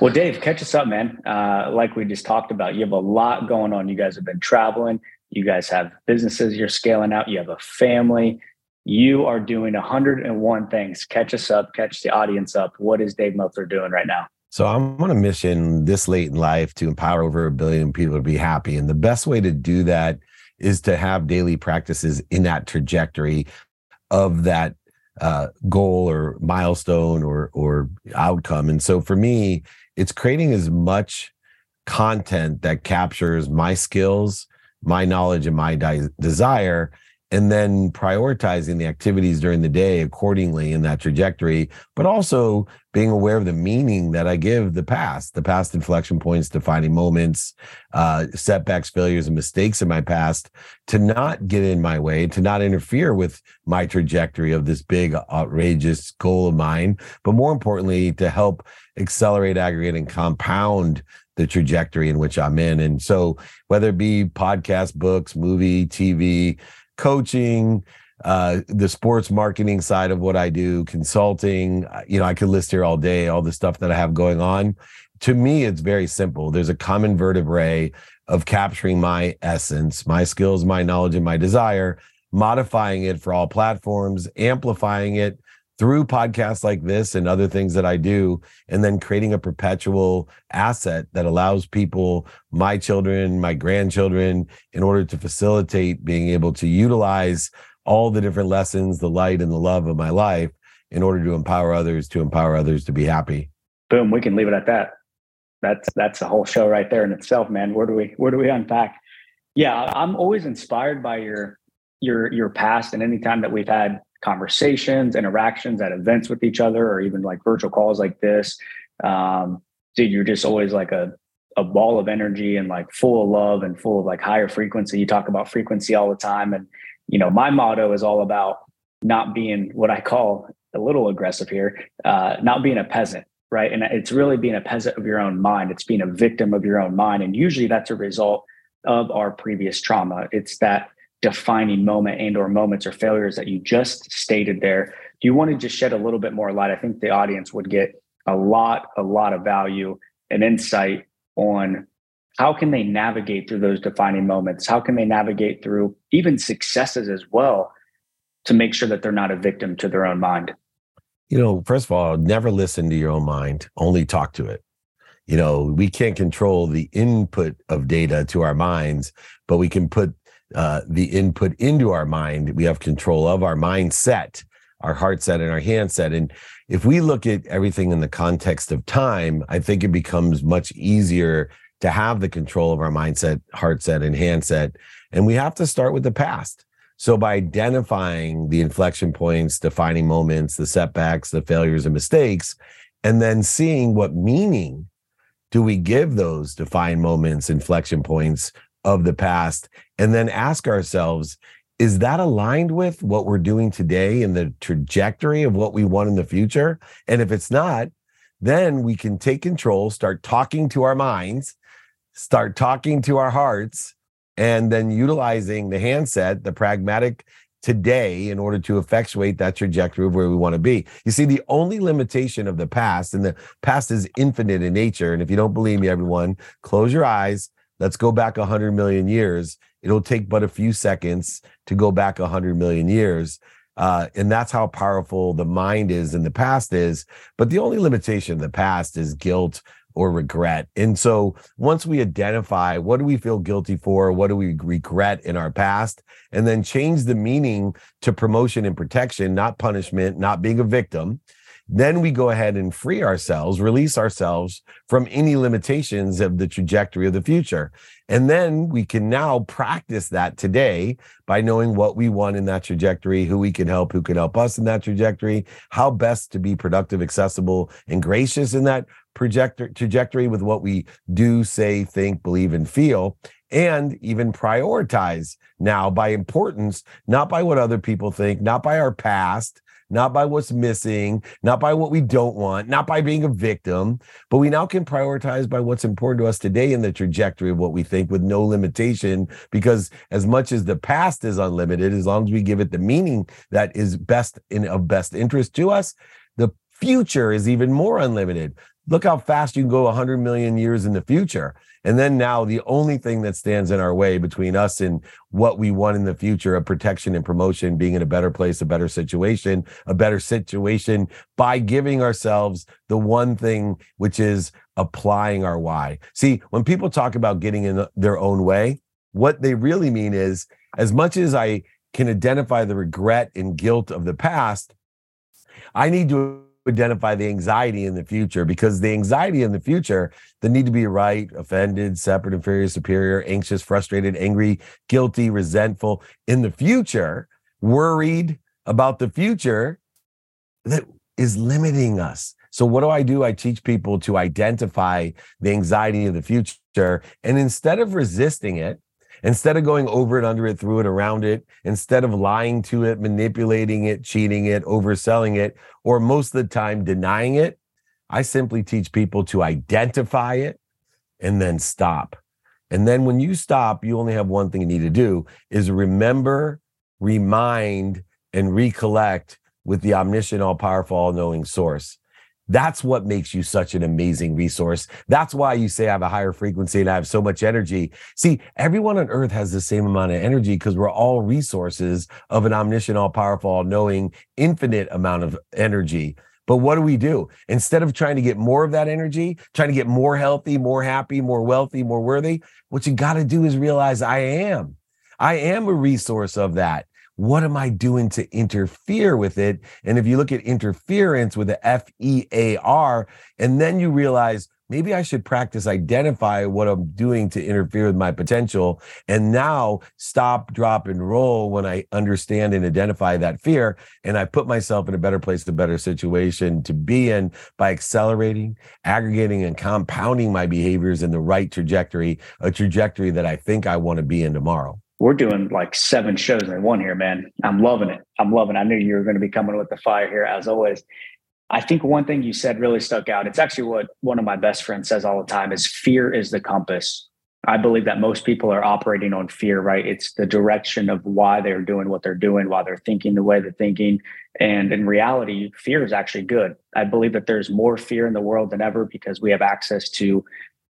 Well, Dave, catch us up, man. Uh, like we just talked about, you have a lot going on. You guys have been traveling. You guys have businesses you're scaling out. You have a family. You are doing 101 things. Catch us up, catch the audience up. What is Dave Meltzer doing right now? So I'm on a mission this late in life to empower over a billion people to be happy. And the best way to do that is to have daily practices in that trajectory of that uh, goal or milestone or or outcome. And so for me, it's creating as much content that captures my skills, my knowledge, and my de- desire and then prioritizing the activities during the day accordingly in that trajectory, but also being aware of the meaning that I give the past, the past inflection points, defining moments, uh, setbacks, failures, and mistakes in my past to not get in my way, to not interfere with my trajectory of this big, outrageous goal of mine, but more importantly, to help accelerate, aggregate, and compound the trajectory in which I'm in. And so, whether it be podcast, books, movie, TV, coaching, uh, the sports marketing side of what I do, consulting. Uh, you know, I could list here all day all the stuff that I have going on. To me, it's very simple. There's a common vertebrae of capturing my essence, my skills, my knowledge, and my desire, modifying it for all platforms, amplifying it through podcasts like this and other things that I do, and then creating a perpetual asset that allows people, my children, my grandchildren, in order to facilitate being able to utilize all the different lessons, the light and the love of my life in order to empower others, to empower others to be happy. Boom, we can leave it at that. That's that's a whole show right there in itself, man. Where do we where do we unpack? Yeah, I'm always inspired by your your your past and anytime that we've had conversations, interactions at events with each other, or even like virtual calls like this. Um, dude, you're just always like a a ball of energy and like full of love and full of like higher frequency. You talk about frequency all the time. And, you know, my motto is all about not being what I call a little aggressive here, uh, not being a peasant, right? And it's really being a peasant of your own mind. It's being a victim of your own mind. And usually that's a result of our previous trauma. It's that defining moment and or moments or failures that you just stated there. Do you want to just shed a little bit more light? I think the audience would get a lot a lot of value and insight on how can they navigate through those defining moments? How can they navigate through even successes as well to make sure that they're not a victim to their own mind? You know first of all never listen to your own mind. Only talk to it. You know we can't control the input of data to our minds but we can put uh, the input into our mind. We have control of our mindset, our heart set, and our hand set. And if we look at everything in the context of time, I think it becomes much easier to have the control of our mindset, heart set, and hand set. And we have to start with the past. So by identifying the inflection points, defining moments, the setbacks, the failures and mistakes, and then seeing what meaning do we give those defined moments, inflection points, of the past and then ask ourselves is that aligned with what we're doing today and the trajectory of what we want in the future and if it's not then we can take control start talking to our minds start talking to our hearts and then utilizing the handset the pragmatic today in order to effectuate that trajectory of where we want to be. You see, the only limitation of the past, and the past is infinite in nature. And if you don't believe me, everyone, close your eyes, Let's go back 100 million years. It'll take but a few seconds to go back 100 million years. Uh, and that's how powerful the mind is and the past is. But the only limitation of the past is guilt or regret. And so once we identify what do we feel guilty for, what do we regret in our past, and then change the meaning to promotion and protection, not punishment, not being a victim, then we go ahead and free ourselves, release ourselves from any limitations of the trajectory of the future. And then we can now practice that today by knowing what we want in that trajectory, who we can help, who can help us in that trajectory, how best to be productive, accessible, and gracious in that projector trajectory with what we do, say, think, believe, and feel and even prioritize now by importance, not by what other people think, not by our past, not by what's missing, not by what we don't want, not by being a victim, but we now can prioritize by what's important to us today in the trajectory of what we think with no limitation. Because as much as the past is unlimited, as long as we give it the meaning that is best in of best interest to us, the future is even more unlimited. Look how fast you can go 100 million years in the future. And then now the only thing that stands in our way between us and what we want in the future of protection and promotion, being in a better place, a better situation, a better situation by giving ourselves the one thing, which is applying our why. See, when people talk about getting in their own way, what they really mean is as much as I can identify the regret and guilt of the past, I need to identify the anxiety in the future because the anxiety in the future, the need to be right, offended, separate, inferior, superior, anxious, frustrated, angry, guilty, resentful in the future, worried about the future that is limiting us. So, what do I do? I teach people to identify the anxiety of the future. And instead of resisting it, Instead of going over it, under it, through it, around it, instead of lying to it, manipulating it, cheating it, overselling it, or most of the time denying it, I simply teach people to identify it and then stop. And then when you stop, you only have one thing you need to do is remember, remind, and recollect with the omniscient, all powerful, all knowing source. That's what makes you such an amazing resource. That's why you say I have a higher frequency and I have so much energy. See, everyone on earth has the same amount of energy because we're all resources of an omniscient, all powerful, all knowing, infinite amount of energy. But what do we do? Instead of trying to get more of that energy, trying to get more healthy, more happy, more wealthy, more worthy, what you got to do is realize I am. I am a resource of that what am I doing to interfere with it? And if you look at interference with the F E A R, and then you realize maybe I should practice identify what I'm doing to interfere with my potential. And now stop, drop, and roll when I understand and identify that fear. And I put myself in a better place, a better situation to be in by accelerating, aggregating, and compounding my behaviors in the right trajectory, a trajectory that I think I want to be in tomorrow we're doing like seven shows in one here, man. I'm loving it. I'm loving it. I knew you were going to be coming with the fire here as always. I think one thing you said really stuck out. It's actually what one of my best friends says all the time is fear is the compass. I believe that most people are operating on fear, right? It's the direction of why they're doing what they're doing, why they're thinking the way they're thinking. And in reality, fear is actually good. I believe that there's more fear in the world than ever because we have access to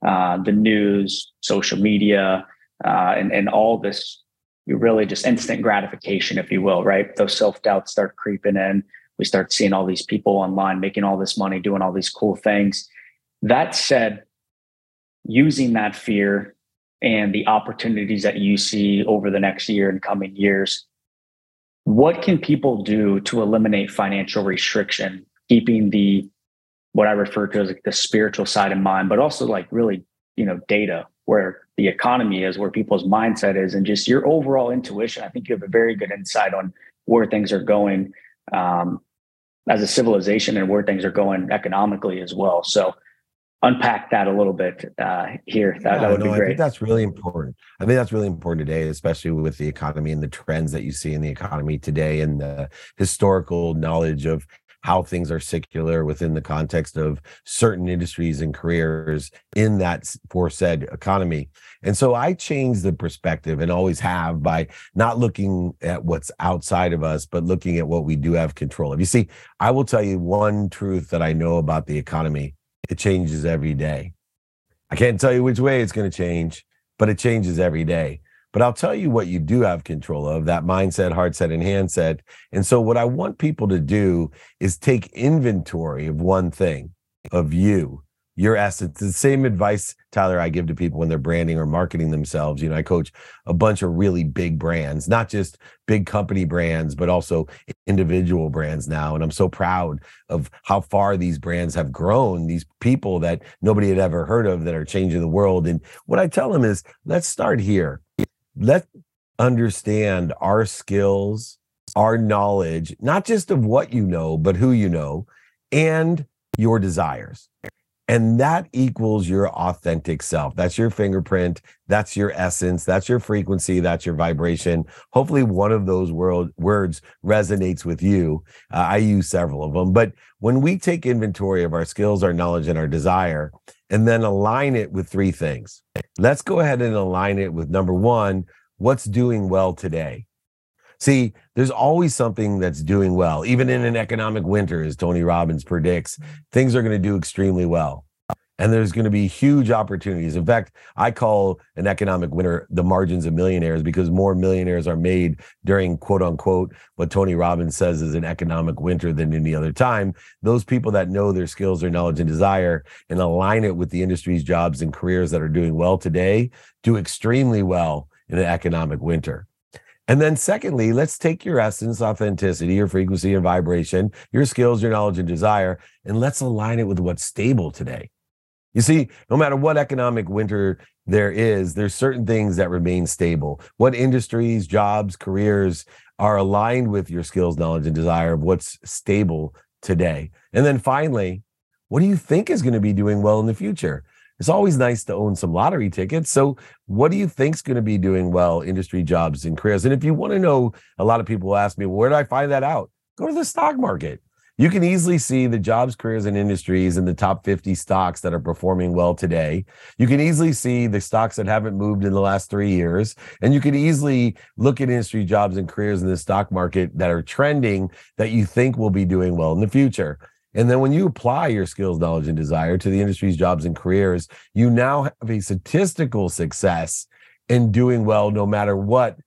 uh, the news, social media, uh, and and all this you really just instant gratification, if you will, right? Those self doubts start creeping in. We start seeing all these people online making all this money, doing all these cool things. That said, using that fear and the opportunities that you see over the next year and coming years, what can people do to eliminate financial restriction, keeping the what I refer to as like the spiritual side in mind, but also like really, you know, data where the economy is, where people's mindset is, and just your overall intuition. I think you have a very good insight on where things are going um, as a civilization and where things are going economically as well. So unpack that a little bit uh, here. That, yeah, that would no, be great. I think that's really important. I think that's really important today, especially with the economy and the trends that you see in the economy today and the historical knowledge of how things are secular within the context of certain industries and careers in that foresaid economy. And so I changed the perspective and always have by not looking at what's outside of us, but looking at what we do have control of. You see, I will tell you one truth that I know about the economy it changes every day. I can't tell you which way it's going to change, but it changes every day. But I'll tell you what you do have control of that mindset, heart set, and handset. And so, what I want people to do is take inventory of one thing of you, your essence. The same advice, Tyler, I give to people when they're branding or marketing themselves. You know, I coach a bunch of really big brands, not just big company brands, but also individual brands now. And I'm so proud of how far these brands have grown, these people that nobody had ever heard of that are changing the world. And what I tell them is let's start here let's understand our skills, our knowledge, not just of what you know, but who you know, and your desires. And that equals your authentic self. That's your fingerprint. That's your essence. That's your frequency. That's your vibration. Hopefully, one of those world, words resonates with you. Uh, I use several of them. But when we take inventory of our skills, our knowledge, and our desire, and then align it with three things, let's go ahead and align it with number one, what's doing well today? See, there's always something that's doing well. Even in an economic winter, as Tony Robbins predicts, mm-hmm. things are going to do extremely well. And there's going to be huge opportunities. In fact, I call an economic winter the margins of millionaires because more millionaires are made during quote unquote what Tony Robbins says is an economic winter than any other time. Those people that know their skills, their knowledge, and desire and align it with the industries, jobs, and careers that are doing well today do extremely well in an economic winter. And then, secondly, let's take your essence, authenticity, your frequency and vibration, your skills, your knowledge and desire, and let's align it with what's stable today. You see, no matter what economic winter there is, there's certain things that remain stable. What industries, jobs, careers are aligned with your skills, knowledge, and desire of what's stable today. And then finally, what do you think is going to be doing well in the future? it's always nice to own some lottery tickets. So, what do you think's going to be doing well, industry jobs and careers? And if you want to know, a lot of people ask me, well, where do I find that out? Go to the stock market. You can easily see the jobs, careers, and industries in the top 50 stocks that are performing well today. You can easily see the stocks that haven't moved in the last three years. And you can easily look at industry jobs and careers in the stock market that are trending that you think will be doing well in the future. And then when you apply your skills, knowledge, and desire to the industries, jobs, and careers, you now have a statistical success in doing well no matter what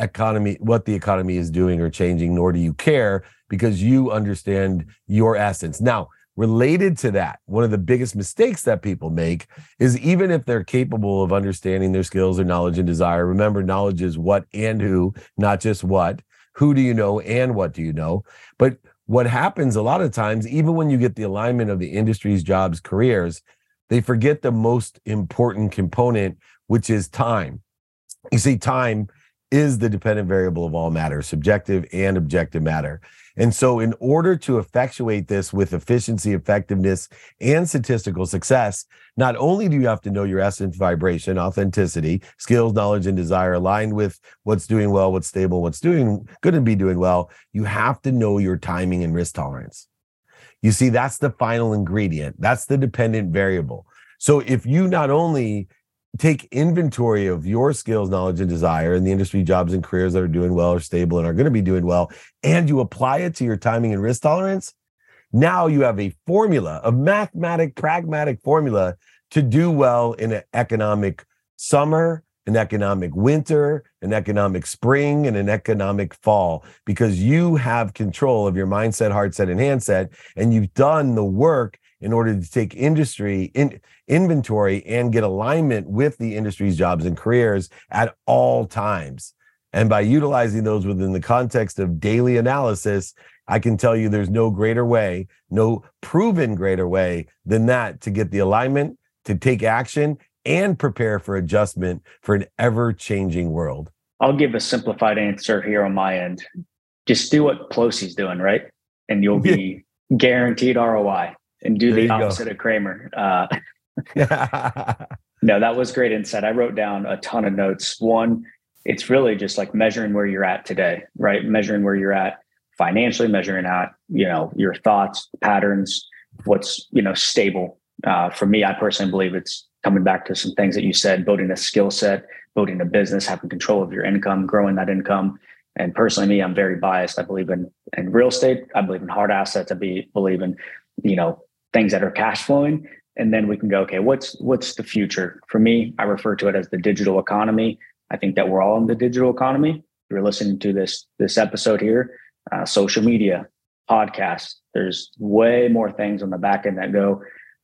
economy, what the economy is doing or changing, nor do you care because you understand your essence. Now, related to that, one of the biggest mistakes that people make is even if they're capable of understanding their skills or knowledge and desire, remember, knowledge is what and who, not just what. Who do you know and what do you know? But what happens a lot of times, even when you get the alignment of the industries, jobs, careers, they forget the most important component, which is time. You see, time is the dependent variable of all matter, subjective and objective matter. And so, in order to effectuate this with efficiency, effectiveness, and statistical success, not only do you have to know your essence, vibration, authenticity, skills, knowledge, and desire aligned with what's doing well, what's stable, what's doing going to be doing well, you have to know your timing and risk tolerance. You see, that's the final ingredient, that's the dependent variable. So, if you not only take inventory of your skills, knowledge, and desire in the industry, jobs, and careers that are doing well or stable and are going to be doing well, and you apply it to your timing and risk tolerance, now you have a formula, a mathematic, pragmatic formula to do well in an economic summer, an economic winter, an economic spring, and an economic fall, because you have control of your mindset, heart set, and handset, and you've done the work in order to take industry in inventory and get alignment with the industry's jobs and careers at all times. And by utilizing those within the context of daily analysis, I can tell you there's no greater way, no proven greater way than that to get the alignment, to take action, and prepare for adjustment for an ever changing world. I'll give a simplified answer here on my end. Just do what Pelosi's doing, right? And you'll be guaranteed ROI and do there the opposite go. of Cramer. Uh, no, that was great insight. I wrote down a ton of notes. One, it's really just like measuring where you're at today, right? Measuring where you're at financially, measuring out, you know, your thoughts, patterns, what's, you know, stable. Uh, for me, I personally believe it's coming back to some things that you said, building a skill set, building a business, having control of your income, growing that income. And personally, me, I'm very biased. I believe in, in real estate. I believe in hard assets. I be, believe in, you know, things that are cash flowing and then we can go okay what's what's the future? For me i refer to it as the digital economy. I think that we're all in the digital economy. If you're listening to this this episode here uh, social media podcasts there's way more things on the back end that go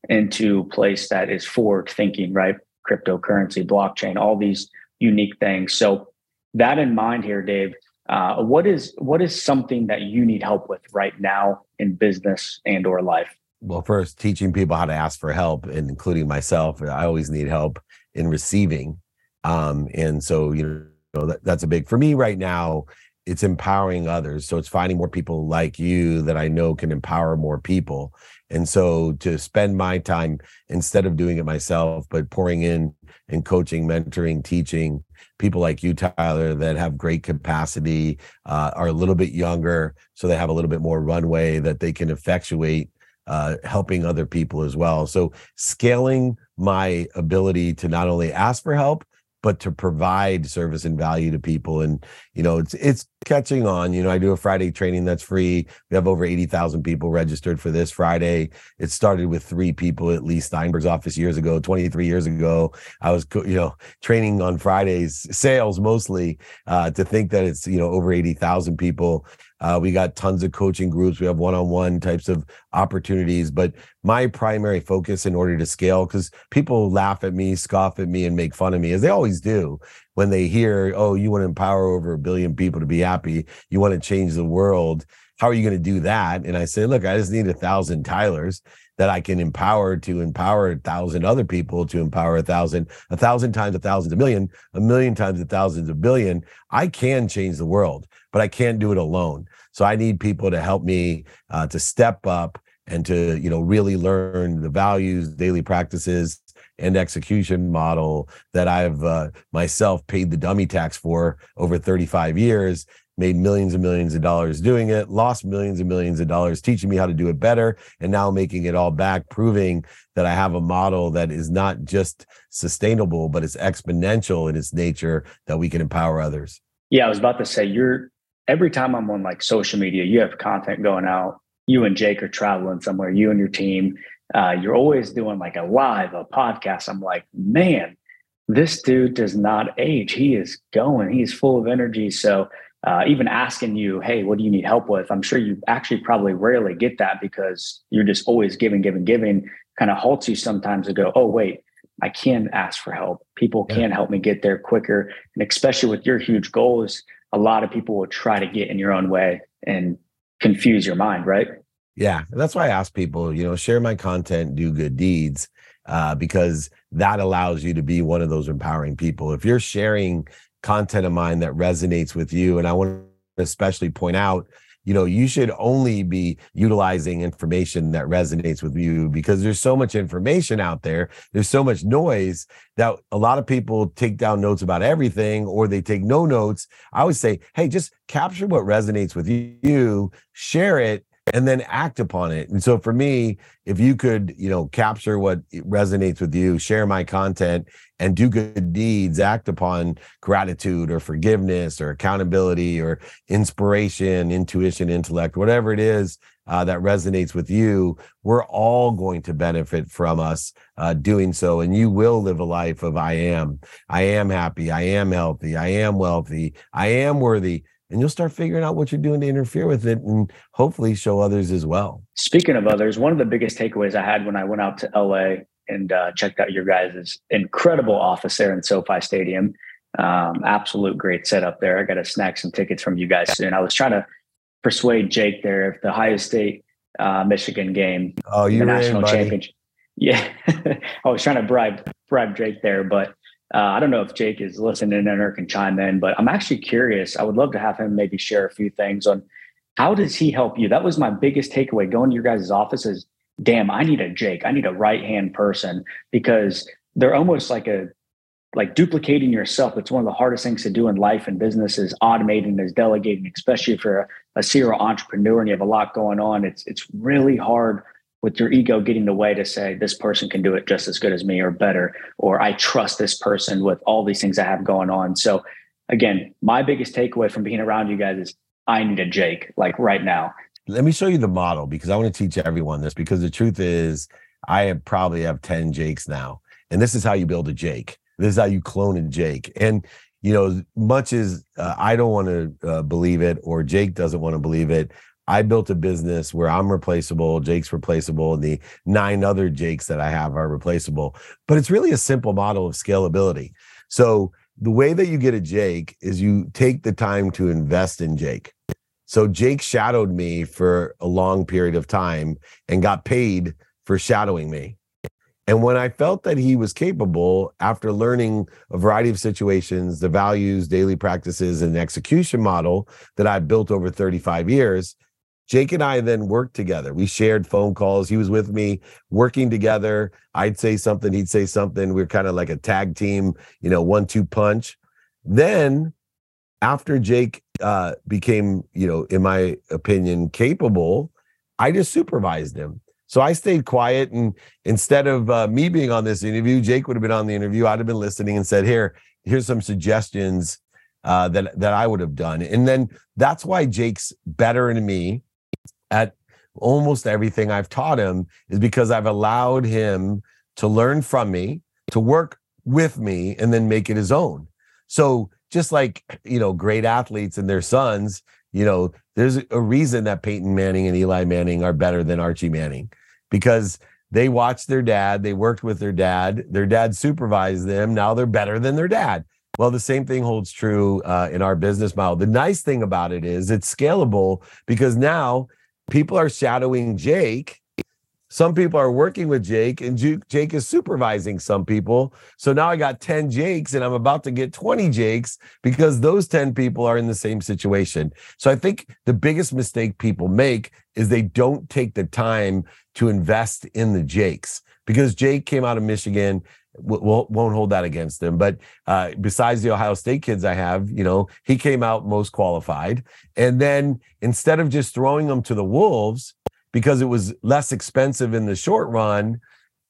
into place that is forward thinking right? Cryptocurrency blockchain all these unique things. So that in mind here dave uh, what is what is something that you need help with right now in business and or life well, first, teaching people how to ask for help, and including myself, I always need help in receiving. Um, and so, you know, that, that's a big for me right now. It's empowering others. So it's finding more people like you that I know can empower more people. And so to spend my time instead of doing it myself, but pouring in and coaching, mentoring, teaching people like you, Tyler, that have great capacity, uh, are a little bit younger, so they have a little bit more runway that they can effectuate uh, helping other people as well. So scaling my ability to not only ask for help, but to provide service and value to people. And, you know, it's, it's catching on. You know, I do a Friday training that's free. We have over 80,000 people registered for this Friday. It started with three people at Leigh Steinberg's office years ago, 23 years ago. I was, you know, training on Fridays, sales mostly, uh, to think that it's, you know, over 80,000 people. Uh, we got tons of coaching groups. We have one-on-one types of opportunities. But my primary focus in order to scale, because people laugh at me, scoff at me, and make fun of me, as they always do when they hear, "Oh, you want to empower over a billion people to be happy. You want to change the world. How are you going to do that?" And I say, "Look, I just need a thousand Tylers." that I can empower to empower a thousand other people to empower a thousand, a thousand times a thousand, a million, a million times a thousand, a billion. I can change the world but I can't do it alone. So I need people to help me uh, to step up and to you know really learn the values, daily practices, and execution model that I've uh, myself paid the dummy tax for over 35 years. Made millions and millions of dollars doing it, lost millions and millions of dollars teaching me how to do it better, and now making it all back, proving that I have a model that is not just sustainable, but it's exponential in its nature that we can empower others. Yeah, I was about to say you're every time I'm on like social media, you have content going out. You and Jake are traveling somewhere. You and your team, uh, you're always doing like a live, a podcast. I'm like, man, this dude does not age. He is going. He's full of energy. So uh, even asking you, hey, what do you need help with? I'm sure you actually probably rarely get that because you're just always giving, giving, giving. Kind of halts you sometimes to go, oh wait, I can ask for help. People yeah. can help me get there quicker, and especially with your huge goals a lot of people will try to get in your own way and confuse your mind, right? Yeah, that's why I ask people, you know, share my content, do good deeds, uh, because that allows you to be one of those empowering people. If you're sharing content of mine that resonates with you, and I want to especially point out you know you should only be utilizing information that resonates with you because there's so much information out there. There's so much noise that a lot of people take down notes about everything or they take no notes. I would say hey just capture what resonates with you share it and then act upon it. And so for me, if you could, you know, capture what resonates with you, share my content and do good deeds, act upon gratitude or forgiveness or accountability or inspiration, intuition, intellect, whatever it is uh, that resonates with you, we're all going to benefit from us uh, doing so. And you will live a life of I am, I am happy, I am healthy, I am wealthy, I am worthy and you'll start figuring out what you're doing to interfere with it and hopefully show others as well. Speaking of others, one of the biggest takeaways I had when I went out to LA and uh, checked out your guys' incredible office there in SoFi Stadium. Um, absolute great setup there. I got to snack some tickets from you guys soon. I was trying to persuade Jake there if the Ohio State uh, Michigan game, oh, you the national championship. Yeah, I was trying to bribe bribe Jake there, but uh, I don't know if Jake is listening in or can chime in, but I'm actually curious. I would love to have him maybe share a few things on how does he help you. That was my biggest takeaway going to your guys' offices. Damn, I need a Jake. I need a right hand person because they're almost like a like duplicating yourself. It's one of the hardest things to do in life and business is automating, is delegating, especially if you're a, a serial entrepreneur and you have a lot going on. It's it's really hard with your ego getting the way to say this person can do it just as good as me or better or i trust this person with all these things i have going on. So again my biggest takeaway from being around you guys is i need a jake like right now. Let me show you the model because i want to teach everyone this because the truth is i have probably have 10 jakes now and this is how you build a jake. This is how you clone a jake. And you know much as uh, i don't want to uh, believe it or jake doesn't want to believe it I built a business where I'm replaceable, Jake's replaceable, and the nine other Jakes that I have are replaceable. But it's really a simple model of scalability. So the way that you get a Jake is you take the time to invest in Jake. So Jake shadowed me for a long period of time and got paid for shadowing me. And when I felt that he was capable, after learning a variety of situations, the values, daily practices, and execution model that I've built over 35 years, Jake and I then worked together. We shared phone calls. He was with me working together. I'd say something, he'd say something. We are kind of like a tag team, you know, one two punch. Then, after Jake uh, became, you know, in my opinion, capable, I just supervised him. So I stayed quiet. And instead of uh, me being on this interview, Jake would have been on the interview. I'd have been listening and said, Here, here's some suggestions uh, that that I would have done. And then that's why Jake's better than me at almost everything I've taught him is because I've allowed him to learn from me, to work with me, and then make it his own. So just like you know, great athletes and their sons, you know, there's a reason that Peyton Manning and Eli Manning are better than Archie Manning because they watched their dad, they worked with their dad, their dad supervised them. Now they're better than their dad. Well, the same thing holds true uh, in our business model. The nice thing about it is it's scalable because now people are shadowing Jake some people are working with Jake, and Jake is supervising some people. So now I got 10 Jakes, and I'm about to get 20 Jakes because those 10 people are in the same situation. So I think the biggest mistake people make is they don't take the time to invest in the Jakes because Jake came out of Michigan. We'll, won't hold that against him. But uh, besides the Ohio State kids I have, you know, he came out most qualified. And then instead of just throwing them to the Wolves, because it was less expensive in the short run,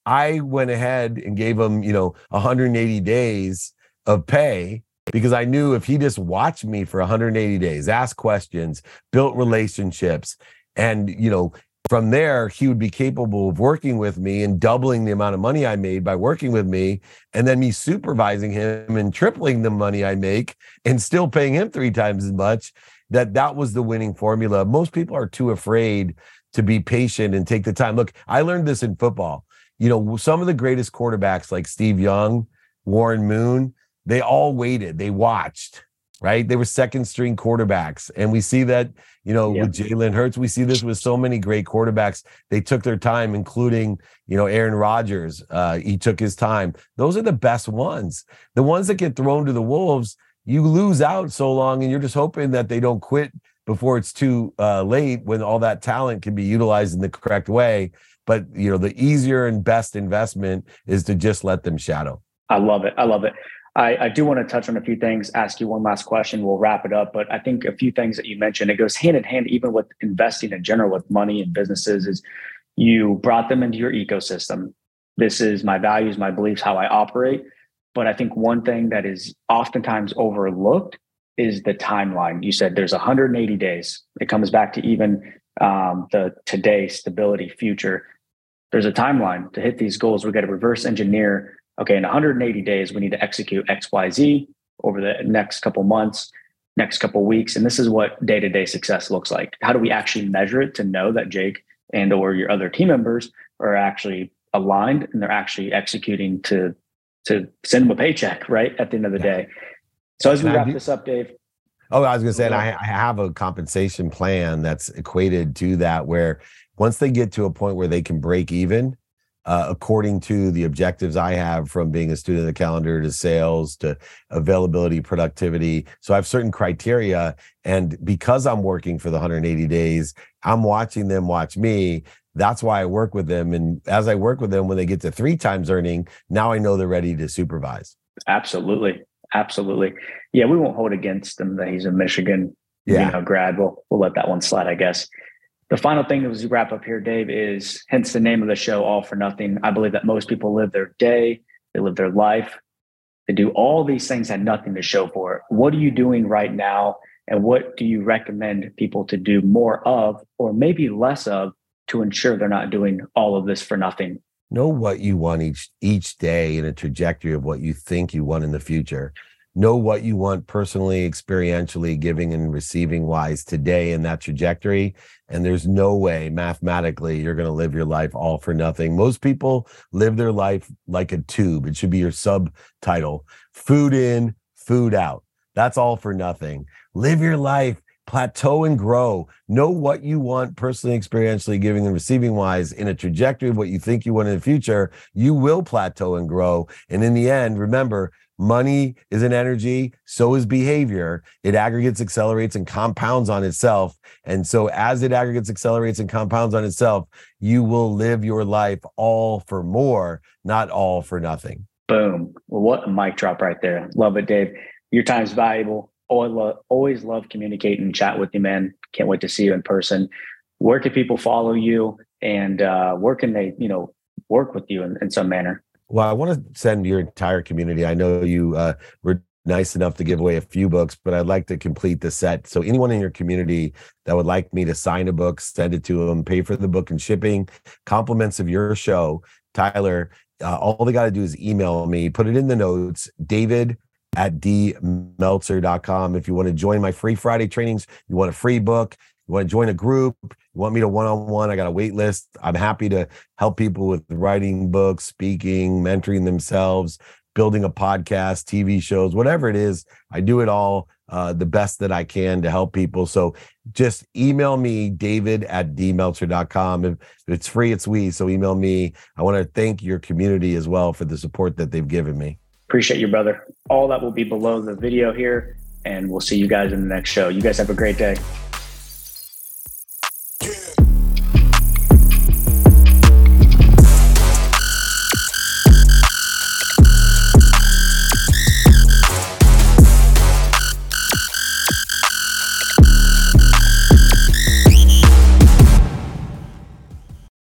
I went ahead and gave him, you know, 180 days of pay because I knew if he just watched me for 180 days, asked questions, built relationships, and, you know, from there, he would be capable of working with me and doubling the amount of money I made by working with me, and then me supervising him and tripling the money I make and still paying him three times as much. That that was the winning formula. Most people are too afraid to be patient and take the time. Look, I learned this in football. You know, some of the greatest quarterbacks like Steve Young, Warren Moon, they all waited, they watched, right? They were second string quarterbacks. And we see that, you know, with Jalen Hurts, we see this with so many great quarterbacks. They took their time, including, you know, Aaron Rodgers. Uh, he took his time. Those are the best ones. The ones that get thrown to the Wolves, you lose out so long and you're just hoping that they don't quit before it's too uh, late when all that talent can be utilized in the correct way but you know the easier and best investment is to just let them shadow i love it i love it I, I, do want to touch on a few things ask you one last question we'll wrap it up but i think a few things that you mentioned it goes hand in hand even with investing in general with money and businesses is you brought them into your ecosystem this is my values my beliefs how i operate but i think one thing that is oftentimes overlooked is the timeline. You said there's 180 days. It comes back to even um, the today stability future. There's a timeline to hit these goals. We got to reverse engineer. Okay, in 180 days, we need to execute X, Y, Z over the next couple months, next couple weeks, and this is what day to day success looks like. How do we actually measure it to know that Jake and or your other team members are actually aligned and they're actually executing to to send them a paycheck right at the end of the day so as we wrap this up, Dave. Oh, I was going to say, and I, I have a compensation plan that's equated to that, where once they get to a point where they can break even, uh, according to the objectives I have from being a student of the calendar to sales to availability, productivity. So I have certain criteria. And because I'm working for the 180 days, I'm watching them watch me. That's why I work with them. And as I work with them, when they get to three times earning, now I know they're ready to supervise. Absolutely. Absolutely. Yeah, we won't hold against him that he's a Michigan yeah. you know, grad. We'll we'll let that one slide, I guess. The final thing as we wrap up here, Dave, is hence the name of the show, All for Nothing. I believe that most people live their day, they live their life, they do all these things had nothing to show for it. What are you doing right now? And what do you recommend people to do more of, or maybe less of, to ensure they're not doing all of this for nothing? know what you want each each day in a trajectory of what you think you want in the future know what you want personally experientially giving and receiving wise today in that trajectory and there's no way mathematically you're going to live your life all for nothing most people live their life like a tube it should be your subtitle food in food out that's all for nothing live your life plateau and grow. Know what you want personally, experientially, giving and receiving wise in a trajectory of what you think you want in the future. You will plateau and grow. And in the end, remember, money is an energy, so is behavior. It aggregates, accelerates, and compounds on itself. And so, as it aggregates, accelerates, and compounds on itself, you will live your life all for more, not all for nothing. Boom. Well, what a mic drop right there. Love it, Dave. Your time's valuable always love, communicating and chat with you, man. Can't wait to see you in person. Where can people follow you and uh, where can they, you know, work with you in, in some manner? Well, I want to send your entire community. I know you uh, were nice enough to give away a few books, but I'd like to complete the set. So anyone in your community that would like me to sign a book, send it to them, pay for the book and shipping, compliments of your show, Tyler, uh, all they got to do is email me, put it in the notes, David at dmeltzer.com. If you want to join my free Friday trainings, you want a free book, you want to join a group, you want me to one on one, I got a wait list. I'm happy to help people with writing books, speaking, mentoring themselves, building a podcast, TV shows, whatever it is. I do it all uh, the best that I can to help people. So just email me, david at dmeltzer.com. If it's free, it's we. So email me. I want to thank your community as well for the support that they've given me. Appreciate you, brother. All that will be below the video here. And we'll see you guys in the next show. You guys have a great day.